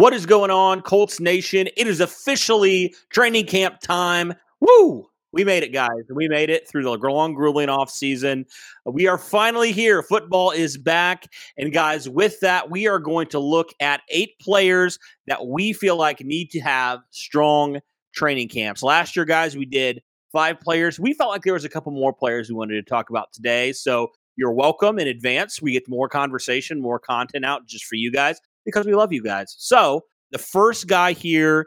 What is going on, Colts Nation? It is officially training camp time. Woo! We made it, guys. We made it through the long, grueling off season. We are finally here. Football is back. And, guys, with that, we are going to look at eight players that we feel like need to have strong training camps. Last year, guys, we did five players. We felt like there was a couple more players we wanted to talk about today. So, you're welcome in advance. We get more conversation, more content out just for you guys because we love you guys. So the first guy here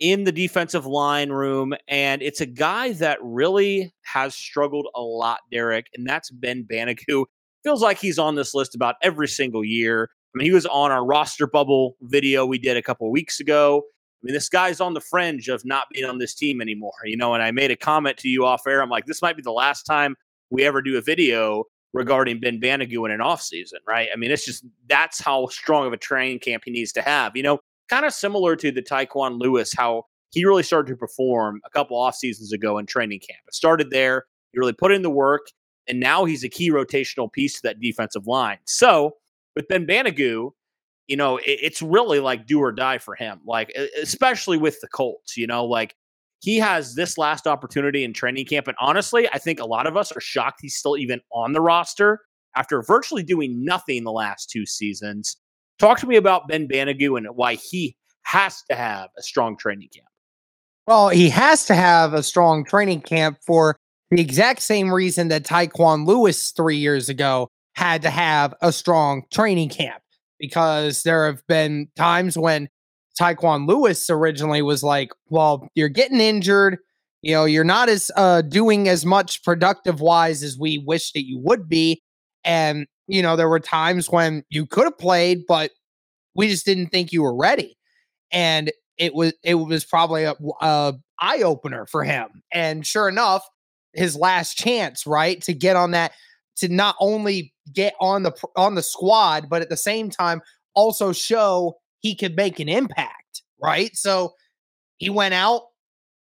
in the defensive line room, and it's a guy that really has struggled a lot, Derek, and that's Ben Banogu. Feels like he's on this list about every single year. I mean, he was on our roster bubble video we did a couple weeks ago. I mean, this guy's on the fringe of not being on this team anymore, you know. And I made a comment to you off air. I'm like, this might be the last time we ever do a video regarding Ben Banogu in an offseason, right? I mean, it's just that's how strong of a training camp he needs to have. You know, kind of similar to the Tyquan Lewis, how he really started to perform a couple off seasons ago in training camp. It started there, he really put in the work, and now he's a key rotational piece to that defensive line. So with Ben Banogu, you know, it, it's really like do or die for him, like especially with the Colts, you know, like he has this last opportunity in training camp. And honestly, I think a lot of us are shocked he's still even on the roster after virtually doing nothing the last two seasons. Talk to me about Ben Banogu and why he has to have a strong training camp. Well, he has to have a strong training camp for the exact same reason that Tyquan Lewis three years ago had to have a strong training camp because there have been times when Tyquan Lewis originally was like, well, you're getting injured. You know, you're not as uh, doing as much productive wise as we wish that you would be. And, you know, there were times when you could have played, but we just didn't think you were ready. And it was it was probably a, a eye opener for him. And sure enough, his last chance, right, to get on that to not only get on the on the squad, but at the same time also show he could make an impact, right? So he went out,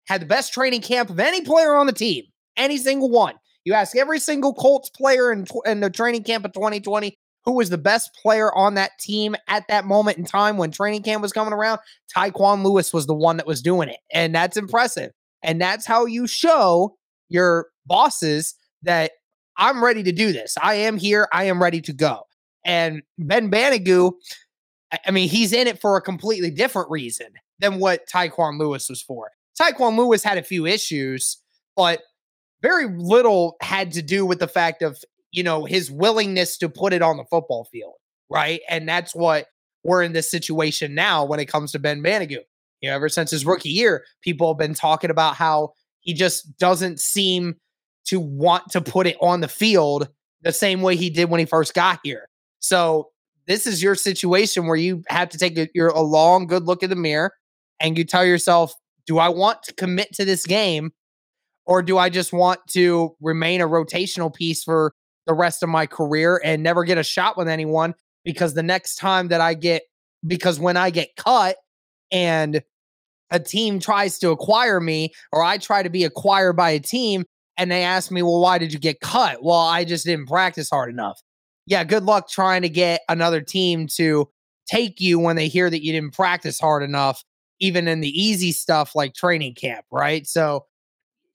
had the best training camp of any player on the team, any single one. You ask every single Colts player in, in the training camp of 2020 who was the best player on that team at that moment in time when training camp was coming around. Tyquan Lewis was the one that was doing it. And that's impressive. And that's how you show your bosses that I'm ready to do this. I am here. I am ready to go. And Ben Banogu, I mean, he's in it for a completely different reason than what Tyquan Lewis was for. Tyquan Lewis had a few issues, but very little had to do with the fact of, you know, his willingness to put it on the football field, right? And that's what we're in this situation now when it comes to Ben Banogu. You know, ever since his rookie year, people have been talking about how he just doesn't seem to want to put it on the field the same way he did when he first got here. So this is your situation where you have to take a, your, a long, good look in the mirror and you tell yourself, do I want to commit to this game or do I just want to remain a rotational piece for the rest of my career and never get a shot with anyone? Because the next time that I get, because when I get cut and a team tries to acquire me or I try to be acquired by a team, and they ask me, well, why did you get cut? Well, I just didn't practice hard enough. Yeah, good luck trying to get another team to take you when they hear that you didn't practice hard enough, even in the easy stuff like training camp, right? So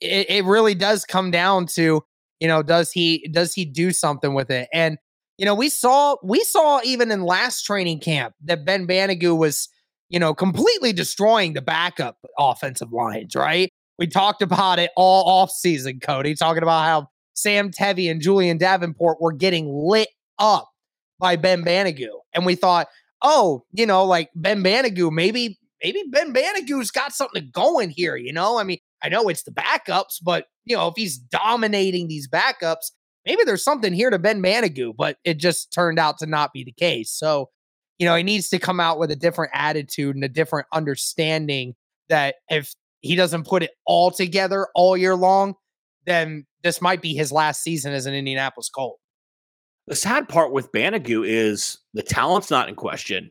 it, it really does come down to, you know, does he does he do something with it? And you know, we saw we saw even in last training camp that Ben Banogu was, you know, completely destroying the backup offensive lines, right? We talked about it all off season, Cody, talking about how Sam Tevi and Julian Davenport were getting lit up by Ben Banogu. And we thought, oh, you know, like Ben Banogu, maybe, maybe Ben Banogu's got something going here, you know? I mean, I know it's the backups, but you know, if he's dominating these backups, maybe there's something here to Ben Banogu, but it just turned out to not be the case. So, you know, he needs to come out with a different attitude and a different understanding that if he doesn't put it all together all year long, then this might be his last season as an Indianapolis Colt. The sad part with Banogu is the talent's not in question.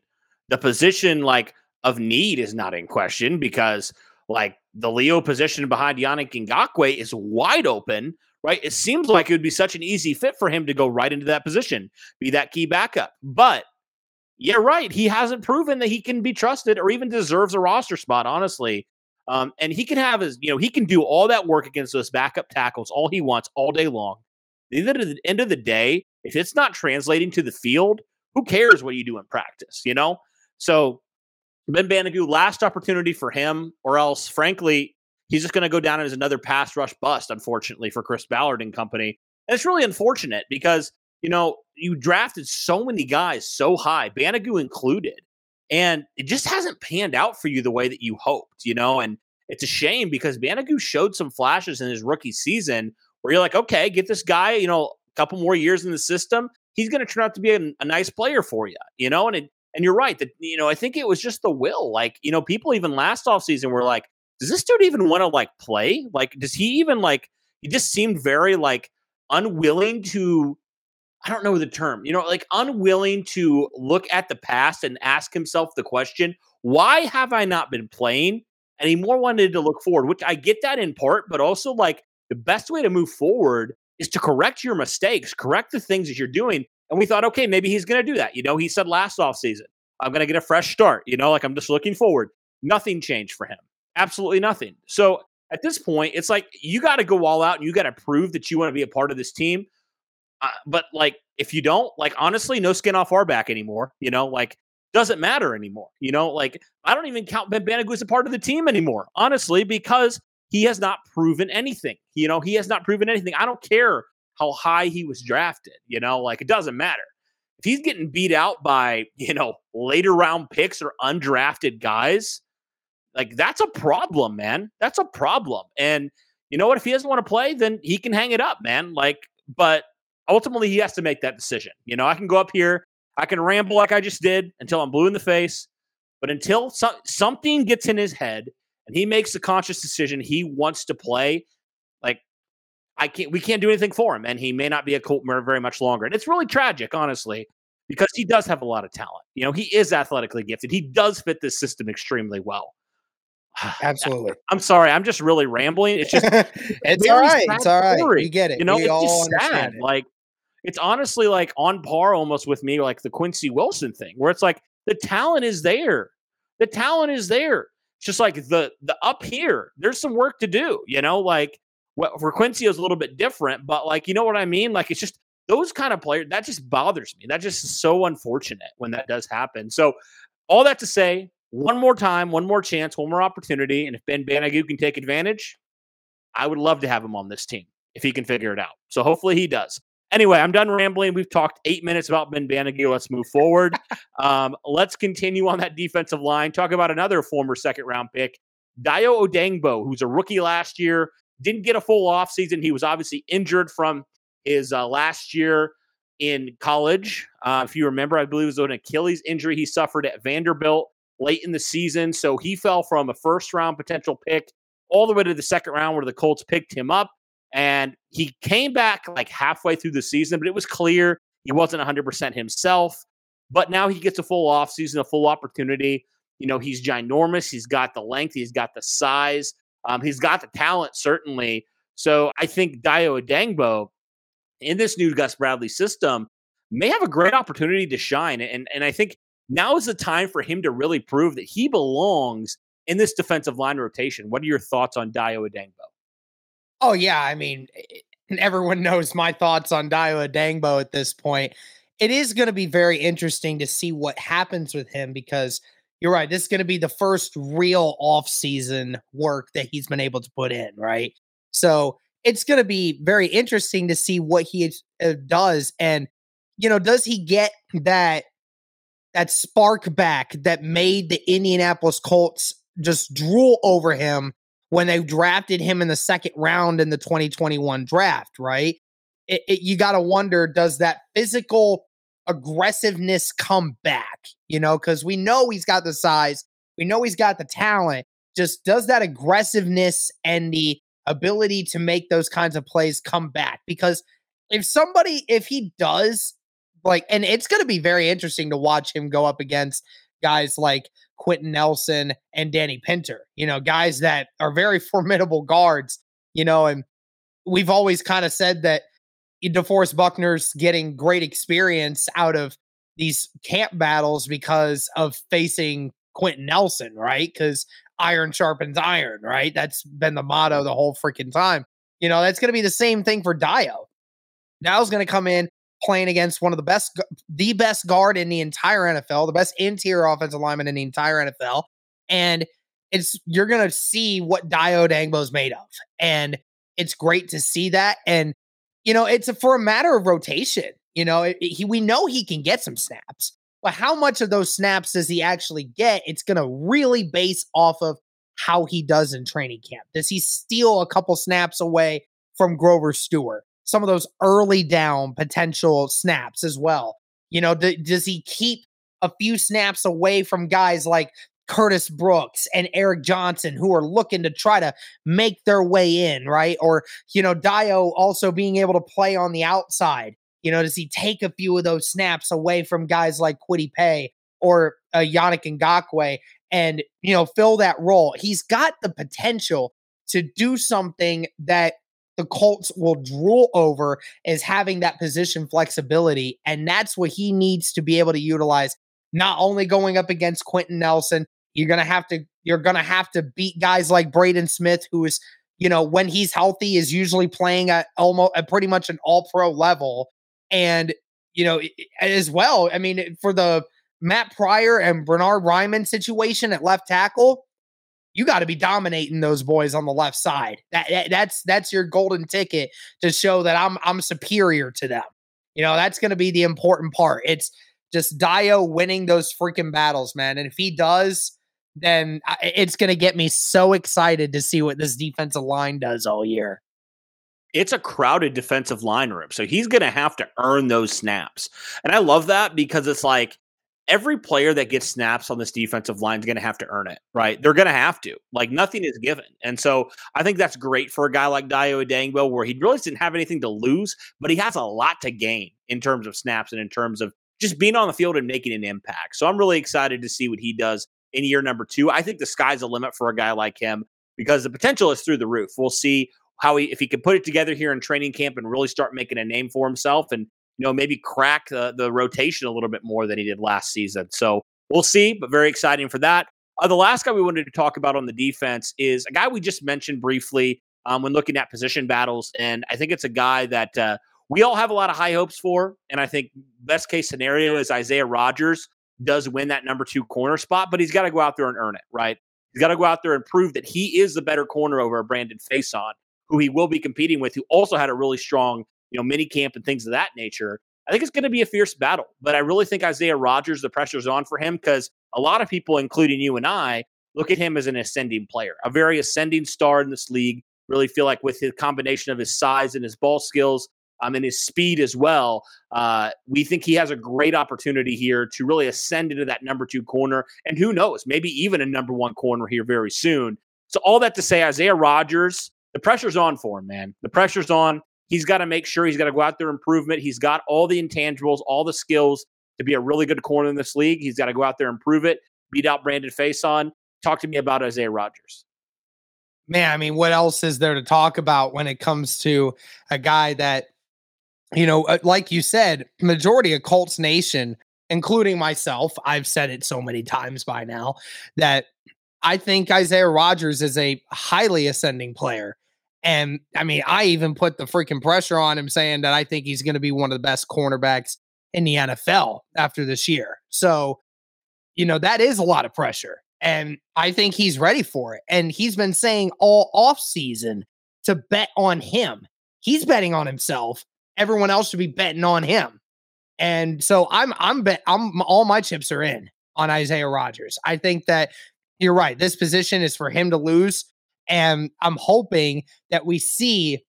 The position like of need is not in question because like the Leo position behind Yannick Ngakoue is wide open, right? It seems like it would be such an easy fit for him to go right into that position, be that key backup. But yeah, right. He hasn't proven that he can be trusted or even deserves a roster spot, honestly. Um, and he can have his, you know, he can do all that work against those backup tackles all he wants all day long. At the end of the day, if it's not translating to the field, who cares what you do in practice, you know? So Ben Banogu, last opportunity for him, or else, frankly, he's just going to go down as another pass rush bust, unfortunately, for Chris Ballard and company. And it's really unfortunate because, you know, you drafted so many guys so high, Banogu included and it just hasn't panned out for you the way that you hoped, you know. And it's a shame because Banogu showed some flashes in his rookie season where you're like, okay, get this guy, you know, couple more years in the system, he's going to turn out to be a, a, nice player for you, you know. And it, and you're right that you know I think it was just the will. Like you know, people even last offseason were like, does this dude even want to like play? Like, does he even like? He just seemed very like unwilling to I don't know the term, you know, like unwilling to look at the past and ask himself the question, why have I not been playing? And he more wanted to look forward, which I get that in part, but also like the best way to move forward is to correct your mistakes, correct the things that you're doing. And we thought, okay, maybe he's going to do that. You know, he said last offseason, I'm going to get a fresh start. You know, like I'm just looking forward. Nothing changed for him. Absolutely nothing. So at this point, it's like you got to go all out and you got to prove that you want to be a part of this team. Uh, but like, if you don't, like, honestly, no skin off our back anymore. You know, like, doesn't matter anymore. You know, like, I don't even count Ben Banogu as a part of the team anymore, honestly, because he has not proven anything. You know, he has not proven anything. I don't care how high he was drafted. You know, like, it doesn't matter. If he's getting beat out by, you know, later round picks or undrafted guys, like, that's a problem, man. That's a problem. And, you know what? If he doesn't want to play, then he can hang it up, man. Like, but ultimately he has to make that decision. You know, I can go up here, I can ramble like I just did until I'm blue in the face, but until so- something gets in his head and he makes a conscious decision he wants to play, like I can't, we can't do anything for him, and he may not be a Colt very much longer. And it's really tragic, honestly, because he does have a lot of talent. You know, he is athletically gifted. He does fit this system extremely well. Absolutely. I'm sorry. I'm just really rambling. It's just it's all right. It's all right. Story. We get it. You know, we it's just sad. It. Like it's honestly like on par almost with me, like the Quincy Wilson thing, where it's like the talent is there. The talent is there. It's just like the the up here, there's some work to do, you know, like well, for Quincy is a little bit different, but like you know what I mean? Like it's just those kind of players that just bothers me. That just is so unfortunate when that does happen. So all that to say, one more time, one more chance, one more opportunity, and if Ben Banogu can take advantage, I would love to have him on this team if he can figure it out. So hopefully he does. Anyway, I'm done rambling. We've talked eight minutes about Ben Banogu. Let's move forward. um, let's continue on that defensive line. Talk about another former second round pick, Dayo Odeyingbo, who's a rookie last year. Didn't get a full offseason. He was obviously injured from his uh, last year in college. Uh, if you remember, I believe it was an Achilles injury he suffered at Vanderbilt late in the season. So he fell from a first round potential pick all the way to the second round where the Colts picked him up. And he came back like halfway through the season, but it was clear he wasn't 100% himself. But now he gets a full offseason, a full opportunity. You know, he's ginormous. He's got the length, he's got the size, um, he's got the talent, certainly. So I think Dayo Odeyingbo in this new Gus Bradley system may have a great opportunity to shine. And, and I think now is the time for him to really prove that he belongs in this defensive line rotation. What are your thoughts on Dayo Odeyingbo? Oh, yeah. I mean, everyone knows my thoughts on Dayo Odeyingbo at this point. It is going to be very interesting to see what happens with him because you're right. This is going to be the first real off-season work that he's been able to put in, right? So it's going to be very interesting to see what he uh, does. And, you know, does he get that that spark back that made the Indianapolis Colts just drool over him when they drafted him in the second round in the 2021 draft, right? It, it, you got to wonder does that physical aggressiveness come back? You know, because we know he's got the size, we know he's got the talent. Just does that aggressiveness and the ability to make those kinds of plays come back? Because if somebody, if he does like, and it's going to be very interesting to watch him go up against guys like Quenton Nelson and Danny Pinter, you know, guys that are very formidable guards, you know, and we've always kind of said that DeForest Buckner's getting great experience out of these camp battles because of facing Quenton Nelson, right? Because iron sharpens iron, right? That's been the motto the whole freaking time. You know, that's going to be the same thing for Dayo. Dayo's going to come in playing against one of the best, the best guard in the entire NFL, the best interior offensive lineman in the entire NFL. And it's, you're going to see what Dayo Odeyingbo's made of. And it's great to see that. And, you know, it's a, for a matter of rotation. You know, it, he, we know he can get some snaps, but how much of those snaps does he actually get? It's going to really base off of how he does in training camp. Does he steal a couple snaps away from Grover Stewart? Some of those early down potential snaps as well. You know, does he keep a few snaps away from guys like Curtis Brooks and Eric Johnson who are looking to try to make their way in, right? Or, you know, Dayo also being able to play on the outside. You know, does he take a few of those snaps away from guys like Kwity Paye or uh, Yannick Ngakoue and, you know, fill that role? He's got the potential to do something that the Colts will drool over is having that position flexibility. And that's what he needs to be able to utilize, not only going up against Quenton Nelson, you're gonna have to you're gonna have to beat guys like Braden Smith, who is, you know, when he's healthy, is usually playing at almost at pretty much an all pro level. And, you know, as well, I mean, for the Matt Pryor and Bernhard Raimann situation at left tackle, you got to be dominating those boys on the left side. That, that, that's that's your golden ticket to show that I'm I'm superior to them. You know, that's going to be the important part. It's just Dayo winning those freaking battles, man. And if he does, then it's going to get me so excited to see what this defensive line does all year. It's a crowded defensive line room. So he's going to have to earn those snaps. And I love that because it's like every player that gets snaps on this defensive line is going to have to earn it, right? They're going to have to. Like nothing is given. And so I think that's great for a guy like Dayo Odeyingbo where he really didn't have anything to lose, but he has a lot to gain in terms of snaps and in terms of just being on the field and making an impact. So I'm really excited to see what he does in year number two. I think the sky's the limit for a guy like him because the potential is through the roof. We'll see how he if he can put it together here in training camp and really start making a name for himself and you know, maybe crack the, the rotation a little bit more than he did last season. So we'll see, but very exciting for that. Uh, the last guy we wanted to talk about on the defense is a guy we just mentioned briefly um, when looking at position battles. And I think it's a guy that uh, we all have a lot of high hopes for. And I think best case scenario is Isaiah Rodgers does win that number two corner spot, but he's got to go out there and earn it, right? He's got to go out there and prove that he is the better corner over Brandon Facyson, who he will be competing with, who also had a really strong you know, mini camp and things of that nature. I think it's going to be a fierce battle. But I really think Isaiah Rodgers, the pressure's on for him because a lot of people, including you and I, look at him as an ascending player, a very ascending star in this league. Really feel like with his combination of his size and his ball skills, um, and his speed as well, uh, we think he has a great opportunity here to really ascend into that number two corner. And who knows, maybe even a number one corner here very soon. So all that to say, Isaiah Rodgers, the pressure's on for him, man. The pressure's on. He's got to make sure he's got to go out there improvement. He's got all the intangibles, all the skills to be a really good corner in this league. He's got to go out there and prove it, beat out Brandon Facyson. Talk to me about Isaiah Rodgers. man, I mean, what else is there to talk about when it comes to a guy that, you know, uh, like you said, majority of Colts Nation, including myself, I've said it so many times by now that I think Isaiah Rodgers is a highly ascending player. And I mean, I even put the freaking pressure on him saying that I think he's going to be one of the best cornerbacks in the NFL after this year. So, you know, that is a lot of pressure. And I think he's ready for it. And he's been saying all off season to bet on him. He's betting on himself. Everyone else should be betting on him. And so I'm I'm bet I'm all my chips are in on Isaiah Rodgers. I think that you're right. This position is for him to lose. And I'm hoping that we see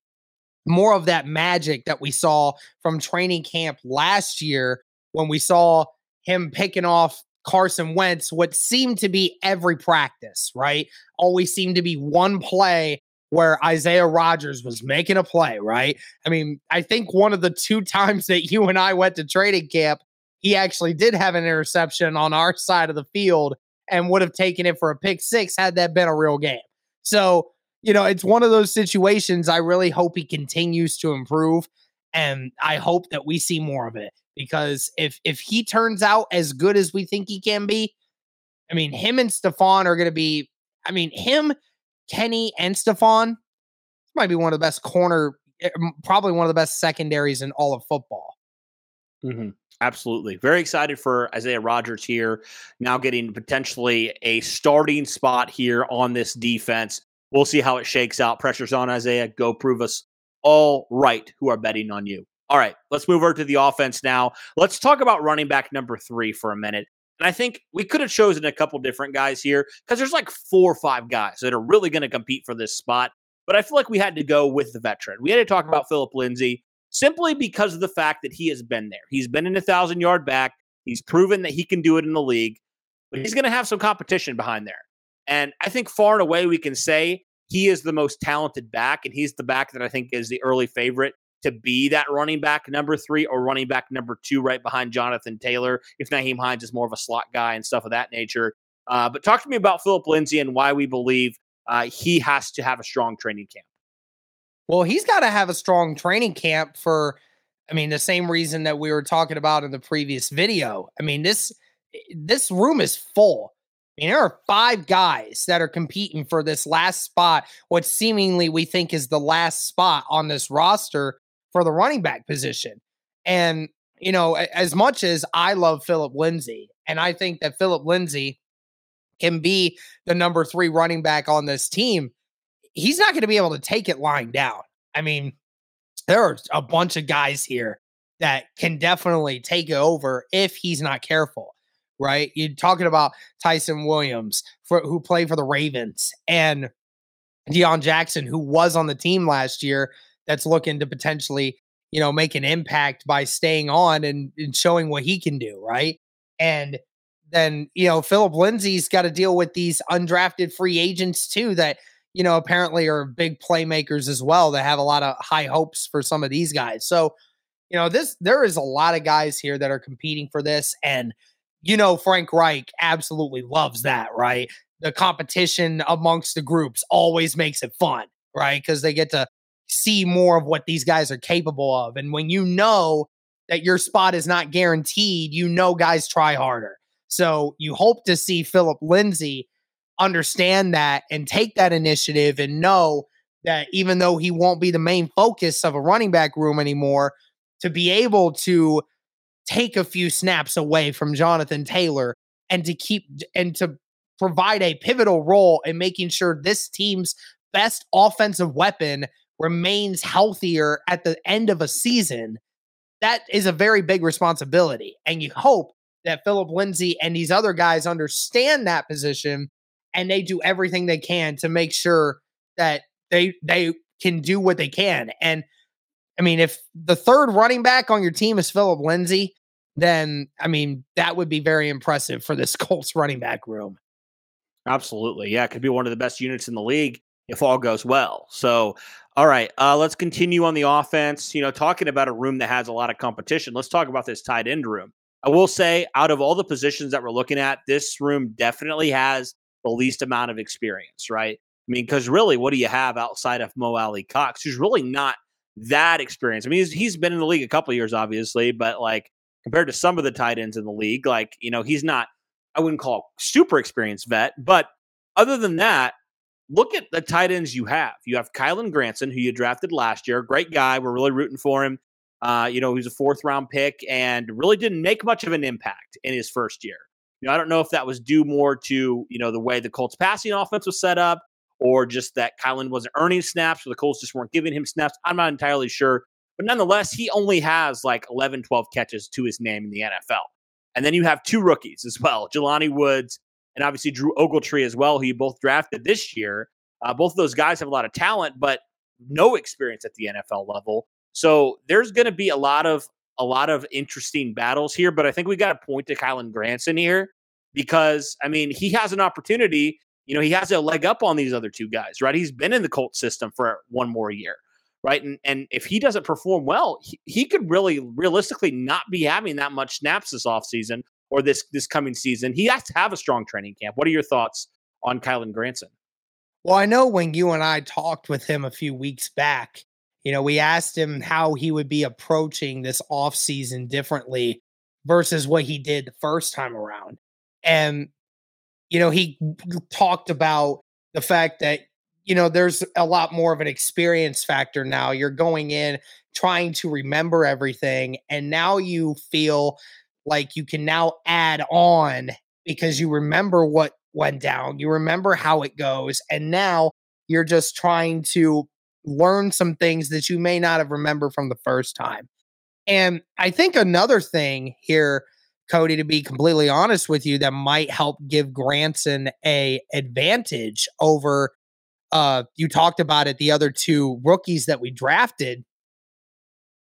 more of that magic that we saw from training camp last year when we saw him picking off Carson Wentz what seemed to be every practice, right? Always seemed to be one play where Isaiah Rodgers was making a play, right? I mean, I think one of the two times that you and I went to training camp, he actually did have an interception on our side of the field and would have taken it for a pick six had that been a real game. So, you know, it's one of those situations. I really hope he continues to improve. And I hope that we see more of it because if if he turns out as good as we think he can be, I mean, him and Stefon are going to be. I mean, him, Kenny, and Stefon might be one of the best corner, eh, probably one of the best secondaries in all of football. Mm-hmm. Absolutely. Very excited for Isaiah Rodgers here, now getting potentially a starting spot here on this defense. We'll see how it shakes out. Pressure's on Isaiah. Go prove us all right who are betting on you. All right, let's move over to the offense now. Let's talk about running back number three for a minute. And I think we could have chosen a couple different guys here because there's like four or five guys that are really going to compete for this spot. But I feel like we had to go with the veteran. We had to talk about Philip Lindsay simply because of the fact that he has been there. He's been in a thousand yard back. He's proven that he can do it in the league, but he's going to have some competition behind there. And I think far and away we can say he is the most talented back, and he's the back that I think is the early favorite to be that running back number three or running back number two right behind Jonathan Taylor, if Nyheim Hines is more of a slot guy and stuff of that nature. Uh, but talk to me about Philip Lindsay and why we believe uh, he has to have a strong training camp. Well, he's got to have a strong training camp for, I mean, the same reason that we were talking about in the previous video. I mean, this eh, this room is full. I mean, there are five guys that are competing for this last spot, what seemingly we think is the last spot on this roster for the running back position. And, you know, as much as I love Philip Lindsay, and I think that Philip Lindsay can be the number three running back on this team, he's not going to be able to take it lying down. I mean, there are a bunch of guys here that can definitely take it over if he's not careful, right? You're talking about Ty'Son Williams, for, who played for the Ravens, and Deon Jackson, who was on the team last year, that's looking to potentially, you know, make an impact by staying on and, and showing what he can do, right? And then, you know, Philip Lindsay's got to deal with these undrafted free agents too that, you know, apparently are big playmakers as well that have a lot of high hopes for some of these guys. So, you know, this there is a lot of guys here that are competing for this and you know Frank Reich absolutely loves that, right? The competition amongst the groups always makes it fun, right? Because they get to see more of what these guys are capable of. And when you know that your spot is not guaranteed, you know guys try harder. So you hope to see Philip Lindsay understand that and take that initiative and know that even though he won't be the main focus of a running back room anymore, to be able to take a few snaps away from Jonathan Taylor and to keep and to provide a pivotal role in making sure this team's best offensive weapon remains healthier at the end of a season, that is a very big responsibility. And you hope that Philip Lindsay and these other guys understand that position and they do everything they can to make sure that they they can do what they can. And I mean, if the third running back on your team is Philip Lindsay, then I mean that would be very impressive for this Colts running back room. Absolutely. Yeah, it could be one of the best units in the league if all goes well. So all right, uh, let's continue on the offense. You know, talking about a room that has a lot of competition. Let's talk about this tight end room. I will say, out of all the positions that we're looking at, this room definitely has the least amount of experience. Right? I mean, because really, what do you have outside of Mo Alie-Cox, who's really not that experienced? I mean, he's, he's been in the league a couple years, obviously, but like compared to some of the tight ends in the league, like, you know, he's not, I wouldn't call super experienced vet. But other than that, look at the tight ends you have. You have Kylen Granson, who you drafted last year. Great guy. We're really rooting for him. Uh, you know, he's a fourth round pick and really didn't make much of an impact in his first year. You know, I don't know if that was due more to, you know, the way the Colts passing offense was set up or just that Kylen wasn't earning snaps or the Colts just weren't giving him snaps. I'm not entirely sure. But nonetheless, he only has like 11, 12 catches to his name in the NFL. And then you have two rookies as well, Jelani Woods and obviously Drew Ogletree as well, who you both drafted this year. Uh, both of those guys have a lot of talent, but no experience at the NFL level. So there's going to be a lot of a lot of interesting battles here. But I think we got to point to Kylen Granson here because I mean he has an opportunity. You know, he has a leg up on these other two guys, right? He's been in the Colt system for one more year right? And and if he doesn't perform well, he, he could really realistically not be having that much snaps this offseason or this this coming season. He has to have a strong training camp. What are your thoughts on Kylen Granson? Well, I know when you and I talked with him a few weeks back, you know, we asked him how he would be approaching this offseason differently versus what he did the first time around. And, you know, he talked about the fact that you know, there's a lot more of an experience factor now. You're going in trying to remember everything, and now you feel like you can now add on because you remember what went down, you remember how it goes, and now you're just trying to learn some things that you may not have remembered from the first time. And I think another thing here, Cody, to be completely honest with you, that might help give Granson a advantage over uh, you talked about it, the other two rookies that we drafted.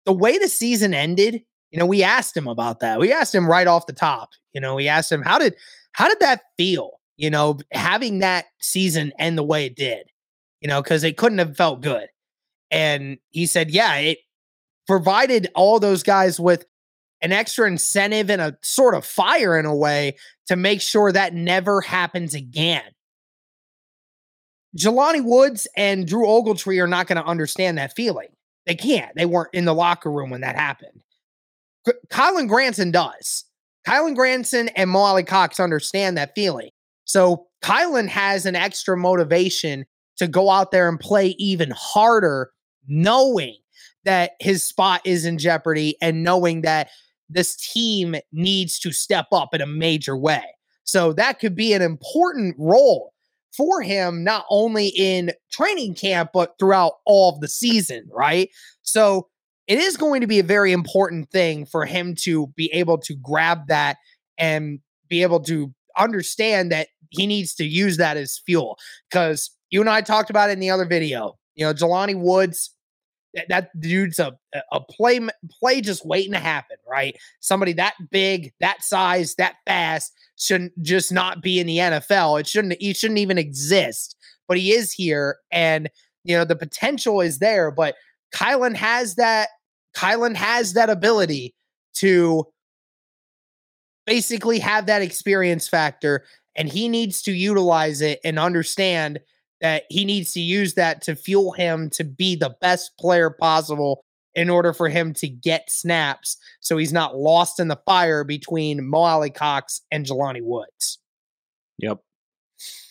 The way the season ended, you know, we asked him about that. We asked him right off the top. You know, we asked him how did how did that feel? You know, having that season end the way it did. You know, because it couldn't have felt good. And he said, yeah, it provided all those guys with an extra incentive and a sort of fire in a way to make sure that never happens again. Jelani Woods and Drew Ogletree are not going to understand that feeling. They can't. They weren't in the locker room when that happened. Kylen Granson does. Kylen Granson and Mo Alie-Cox understand that feeling. So Kylen has an extra motivation to go out there and play even harder, knowing that his spot is in jeopardy and knowing that this team needs to step up in a major way. So that could be an important role for him, not only in training camp, but throughout all of the season, right? So it is going to be a very important thing for him to be able to grab that and be able to understand that he needs to use that as fuel. Because you and I talked about it in the other video. You know, Jelani Woods, that, that dude's a a play play just waiting to happen, right? Somebody that big, that size, that fast shouldn't just not be in the NFL. It shouldn't he shouldn't even exist. But he is here and you know the potential is there, but Kylen has that Kylen has that ability to basically have that experience factor and he needs to utilize it and understand that he needs to use that to fuel him to be the best player possible in order for him to get snaps so he's not lost in the fire between Mo Alie-Cox and Jelani Woods. Yep.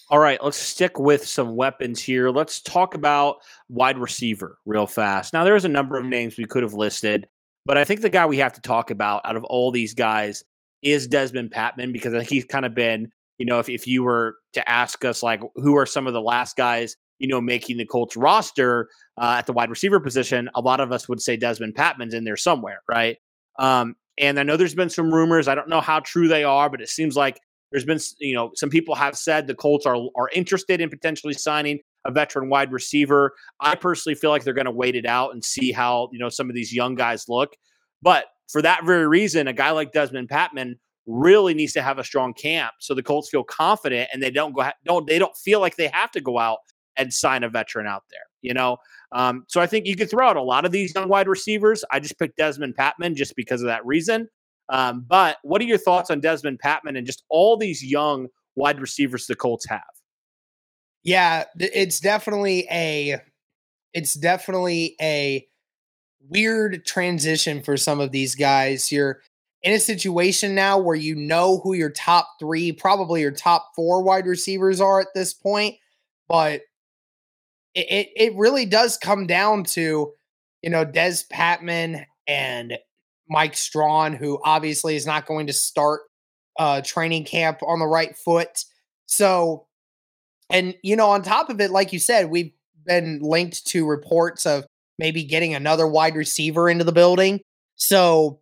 All right, let's stick with some weapons here. Let's talk about wide receiver real fast. Now, there's a number of names we could have listed, but I think the guy we have to talk about out of all these guys is Desmond Patmon because I think he's kind of been, you know, if, if you were to ask us, like, who are some of the last guys you know, making the Colts roster uh, at the wide receiver position, a lot of us would say Desmond Patmon's in there somewhere, right? Um, and I know there's been some rumors. I don't know how true they are, but it seems like there's been, you know, some people have said the Colts are are interested in potentially signing a veteran wide receiver. I personally feel like they're going to wait it out and see how you know some of these young guys look. But for that very reason, a guy like Desmond Patmon really needs to have a strong camp so the Colts feel confident and they don't go don't they don't feel like they have to go out and sign a veteran out there, you know? Um, so I think you could throw out a lot of these young wide receivers. I just picked Desmond Patmon just because of that reason. Um, but what are your thoughts on Desmond Patmon and just all these young wide receivers the Colts have? Yeah, it's definitely a it's definitely a weird transition for some of these guys. You're in a situation now where you know who your top 3, probably your top 4 wide receivers are at this point, but it it, it really does come down to you know Dez Patmon and Mike Strachan, who obviously is not going to start uh, training camp on the right foot. So, and you know, on top of it, like you said, we've been linked to reports of maybe getting another wide receiver into the building. So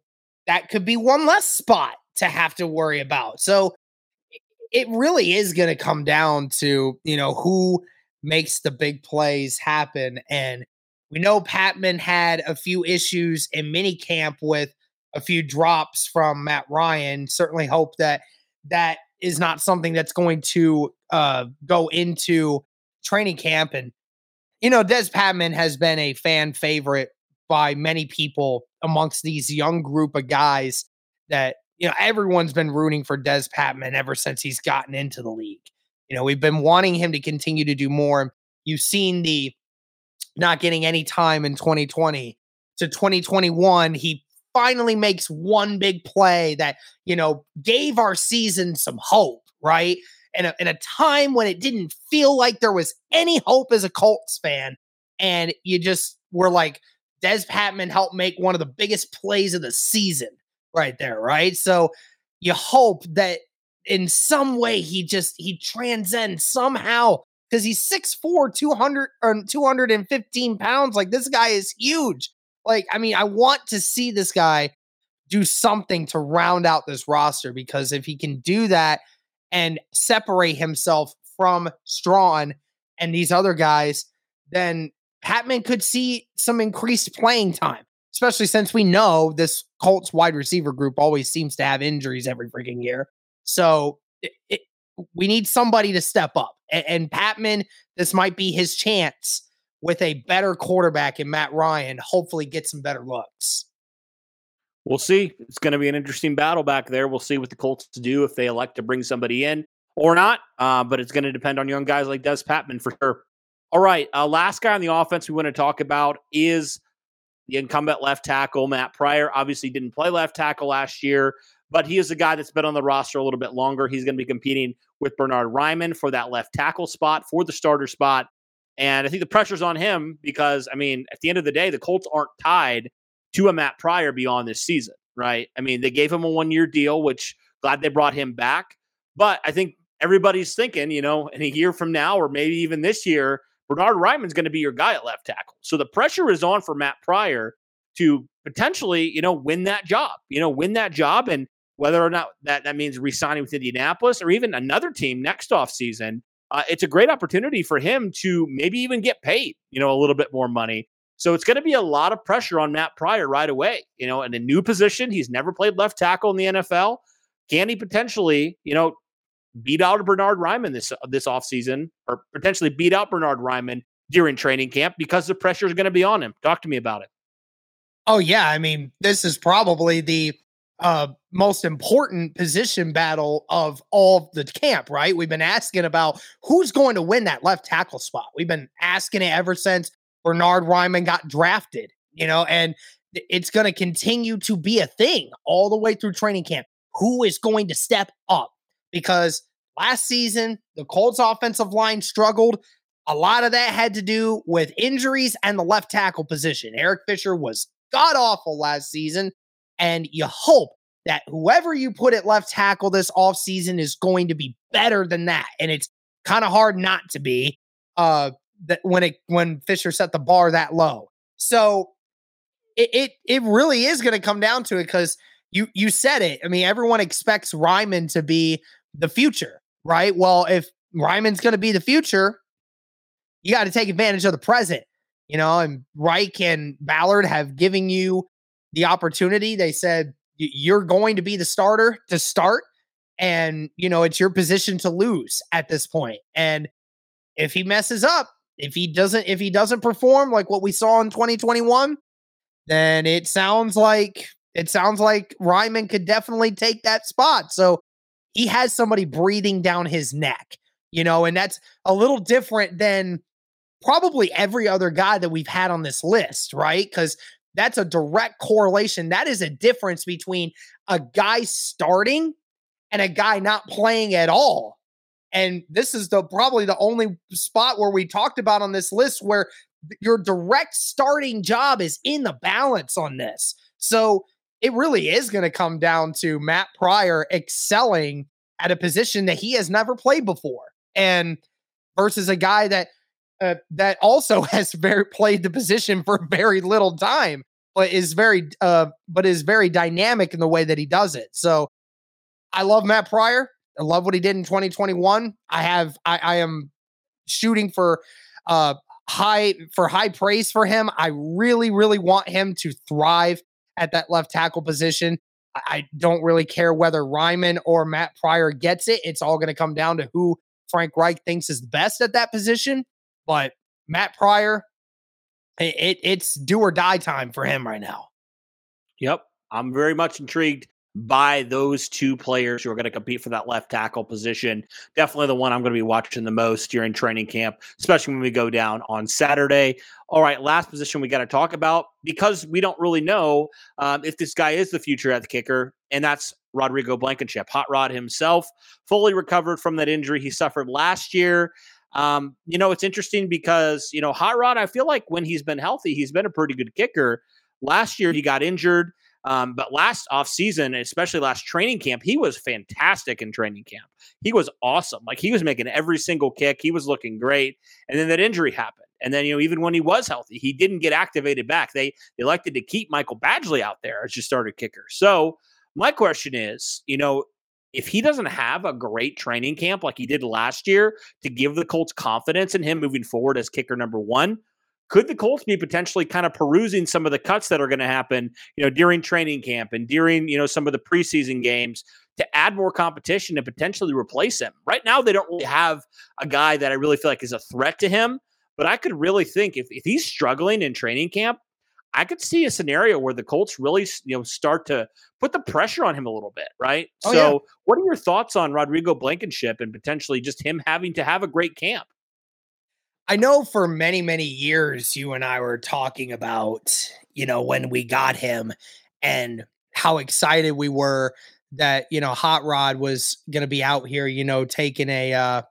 that could be one less spot to have to worry about. So it really is going to come down to, you know, who makes the big plays happen. And we know Patmon had a few issues in mini camp with a few drops from Matt Ryan. Certainly hope that that is not something that's going to uh, go into training camp. And, you know, Des Patmon has been a fan favorite by many people amongst these young group of guys that, you know, everyone's been rooting for Des Patmon ever since he's gotten into the league. You know, we've been wanting him to continue to do more. You've seen the not getting any time in 2020 to 2021. He finally makes one big play that, you know, gave our season some hope, right? And in a time when it didn't feel like there was any hope as a Colts fan. And you just were like, Dez Patmon helped make one of the biggest plays of the season right there, right? So you hope that in some way he just he transcends somehow because he's 6'4, 200 or 215 pounds. Like this guy is huge. Like, I mean, I want to see this guy do something to round out this roster because if he can do that and separate himself from Strachan and these other guys, then Patmon could see some increased playing time, especially since we know this Colts wide receiver group always seems to have injuries every freaking year. So it, it, we need somebody to step up. And, and Patmon, this might be his chance with a better quarterback in Matt Ryan, hopefully get some better looks. We'll see. It's going to be an interesting battle back there. We'll see what the Colts do if they elect to bring somebody in or not. Uh, but it's going to depend on young guys like Dez Patmon for sure. All right. Uh, last guy on the offense we want to talk about is the incumbent left tackle, Matt Pryor. Obviously, didn't play left tackle last year, but he is a guy that's been on the roster a little bit longer. He's going to be competing with Bernhard Raimann for that left tackle spot, for the starter spot. And I think the pressure's on him because, I mean, at the end of the day, the Colts aren't tied to a Matt Pryor beyond this season, right? I mean, they gave him a one year deal, which glad they brought him back. But I think everybody's thinking, you know, in a year from now, or maybe even this year, Bernhard Raimann's going to be your guy at left tackle. So the pressure is on for Matt Pryor to potentially, you know, win that job, you know, win that job. And whether or not that, that means re-signing with Indianapolis or even another team next off season, uh, it's a great opportunity for him to maybe even get paid, you know, a little bit more money. So it's going to be a lot of pressure on Matt Pryor right away. You know, in a new position, he's never played left tackle in the NFL. Can he potentially, you know, beat out Bernhard Raimann this this offseason or potentially beat out Bernhard Raimann during training camp because the pressure is going to be on him? Talk to me about it. Oh yeah, I mean, this is probably the uh, most important position battle of all the camp, right? We've been asking about who's going to win that left tackle spot. We've been asking it ever since Bernhard Raimann got drafted, you know, and it's going to continue to be a thing all the way through training camp. Who is going to step up? Because last season, the Colts offensive line struggled. A lot of that had to do with injuries and the left tackle position. Eric Fisher was god awful last season and you hope that whoever you put at left tackle this offseason is going to be better than that. And it's kind of hard not to be uh that when it when Fisher set the bar that low. So it it, it really is going to come down to it because you you said it. I mean, everyone expects Raimann to be the future, right? Well, if Raimann's going to be the future, you got to take advantage of the present, you know. And Reich and Ballard have given you the opportunity. They said you're going to be the starter to start, and you know it's your position to lose at this point. And if he messes up, if he doesn't, if he doesn't perform like what we saw in 2021, then it sounds like it sounds like Raimann could definitely take that spot. So he has somebody breathing down his neck you know, and that's a little different than probably every other guy that we've had on this list, right? Because that's a direct correlation. That is a difference between a guy starting and a guy not playing at all. And this is the probably the only spot where we talked about on this list where your direct starting job is in the balance on this. So it really is going to come down to Matt Pryor excelling at a position that he has never played before, and versus a guy that uh, that also has very played the position for very little time, but is very uh, but is very dynamic in the way that he does it. So I love Matt Pryor. I love what he did in 2021. I have I, I am shooting for uh high for high praise for him. I really, really want him to thrive at that left tackle position. I don't really care whether Raimann or Matt Pryor gets it. It's all going to come down to who Frank Reich thinks is best at that position. But Matt Pryor, it, it's do or die time for him right now. Yep. I'm very much intrigued by those two players who are going to compete for that left tackle position. Definitely the one I'm going to be watching the most during training camp, especially when we go down on Saturday. All right, last position we got to talk about because we don't really know um, if this guy is the future at the kicker, and that's Rodrigo Blankenship. Hot Rod himself, fully recovered from that injury he suffered last year. Um, you know, it's interesting because, you know, Hot Rod, I feel like when he's been healthy, he's been a pretty good kicker. Last year, he got injured. Um, but last offseason, especially last training camp, he was fantastic in training camp. He was awesome. Like he was making every single kick. He was looking great. And then that injury happened. And then, you know, even when he was healthy, he didn't get activated back. They elected to keep Michael Badgley out there as your starter kicker. So my question is, you know, if he doesn't have a great training camp like he did last year to give the Colts confidence in him moving forward as kicker number one, could the Colts be potentially kind of perusing some of the cuts that are going to happen, you know, during training camp and during, you know, some of the preseason games to add more competition and potentially replace him? Right now, they don't really have a guy that I really feel like is a threat to him. But I could really think if, if he's struggling in training camp, I could see a scenario where the Colts really, you know, start to put the pressure on him a little bit, right? Oh, so, yeah. what are your thoughts on Rodrigo Blankenship and potentially just him having to have a great camp? I know for many, many years, you and I were talking about, you know, when we got him and how excited we were that, you know, Hot Rod was going to be out here, you know, taking a, uh,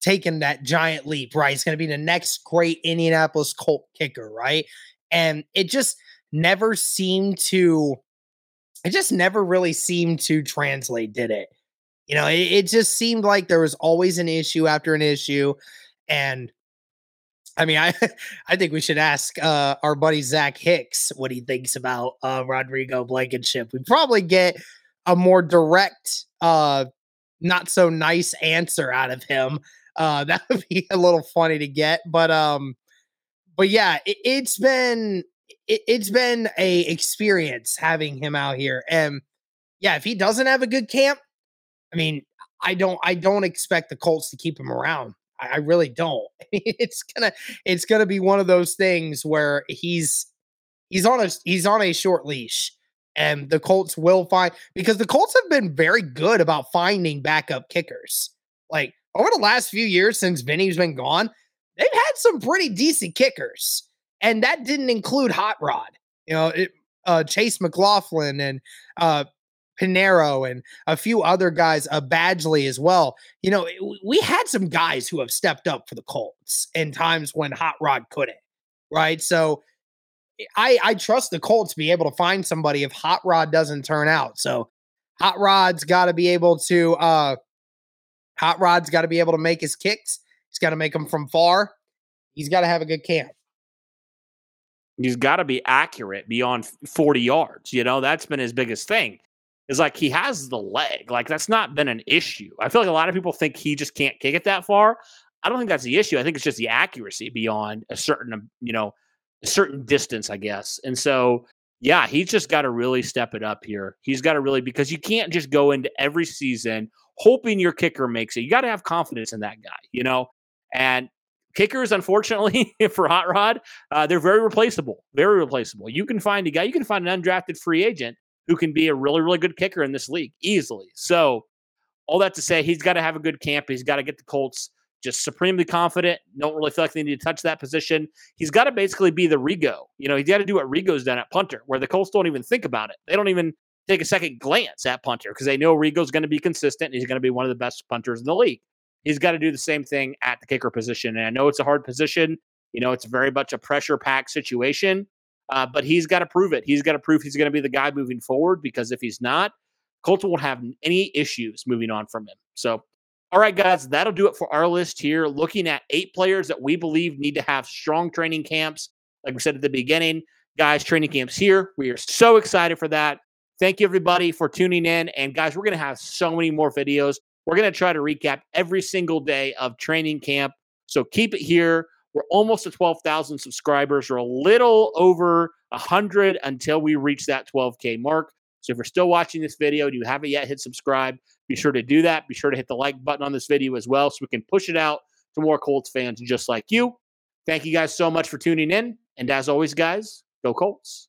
taking that giant leap, right? He's going to be the next great Indianapolis Colt kicker, right? And it just never seemed to, it just never really seemed to translate, did it? You know, it, it just seemed like there was always an issue after an issue. And I mean, I I think we should ask uh, our buddy Zach Hicks what he thinks about uh, Rodrigo Blankenship. We probably get a more direct, uh, not so nice answer out of him. Uh, that would be a little funny to get, but um, but yeah, it, has been it, it's been a experience having him out here, and yeah, if he doesn't have a good camp, I mean, I don't I don't expect the Colts to keep him around. I, really don't. it's gonna it's gonna be one of those things where he's he's on a he's on a short leash. And the Colts will find because the Colts have been very good about finding backup kickers. Like over the last few years since Vinny's been gone, they've had some pretty decent kickers. And that didn't include Hot Rod. You know, it, uh, Chase McLaughlin and uh, Pineiro and a few other guys, uh, Badgley as well. You know, we had some guys who have stepped up for the Colts in times when Hot Rod couldn't, right? So I I trust the Colts to be able to find somebody if Hot Rod doesn't turn out. So Hot Rod's got to be able to uh Hot Rod's got to be able to make his kicks. He's got to make them from far. He's got to have a good camp. He's got to be accurate beyond 40 yards. You know, that's been his biggest thing is like he has the leg. Like that's not been an issue. I feel like a lot of people think he just can't kick it that far. I don't think that's the issue. I think it's just the accuracy beyond a certain, um, you know, a certain distance, I guess. And so, yeah, he's just got to really step it up here. He's got to really because you can't just go into every season hoping your kicker makes it. You got to have confidence in that guy, you know. And kickers, unfortunately, for Hot Rod, uh, they're very replaceable. Very replaceable. You can find a guy. You can find an undrafted free agent who can be a really, really good kicker in this league easily. So all that to say, he's got to have a good camp. He's got to get the Colts just supremely confident. Don't really feel like they need to touch that position. He's got to basically be the Rigo. You know, he's got to do what Rigo's done at punter, where the Colts don't even think about it. They don't even take a second glance at punter because they know Rigo's going to be consistent. he's going to be one of the best punters in the league. He's got to do the same thing at the kicker position. And I know it's a hard position. You know, it's very much a pressure pack situation, uh, but he's got to prove it. He's got to prove he's going to be the guy moving forward because if he's not, Colts won't have any issues moving on from him. So all right, guys, that'll do it for our list here. Looking at eight players that we believe need to have strong training camps. Like we said at the beginning, guys, training camps here. We are so excited for that. Thank you, everybody, for tuning in. And guys, we're going to have so many more videos. We're going to try to recap every single day of training camp. So keep it here. We're almost at 12,000 subscribers. We're a little over 100 until we reach that 12K mark. So if you're still watching this video and you haven't yet hit subscribe, be sure to do that. Be sure to hit the like button on this video as well so we can push it out to more Colts fans just like you. Thank you guys so much for tuning in. And as always, guys, go Colts.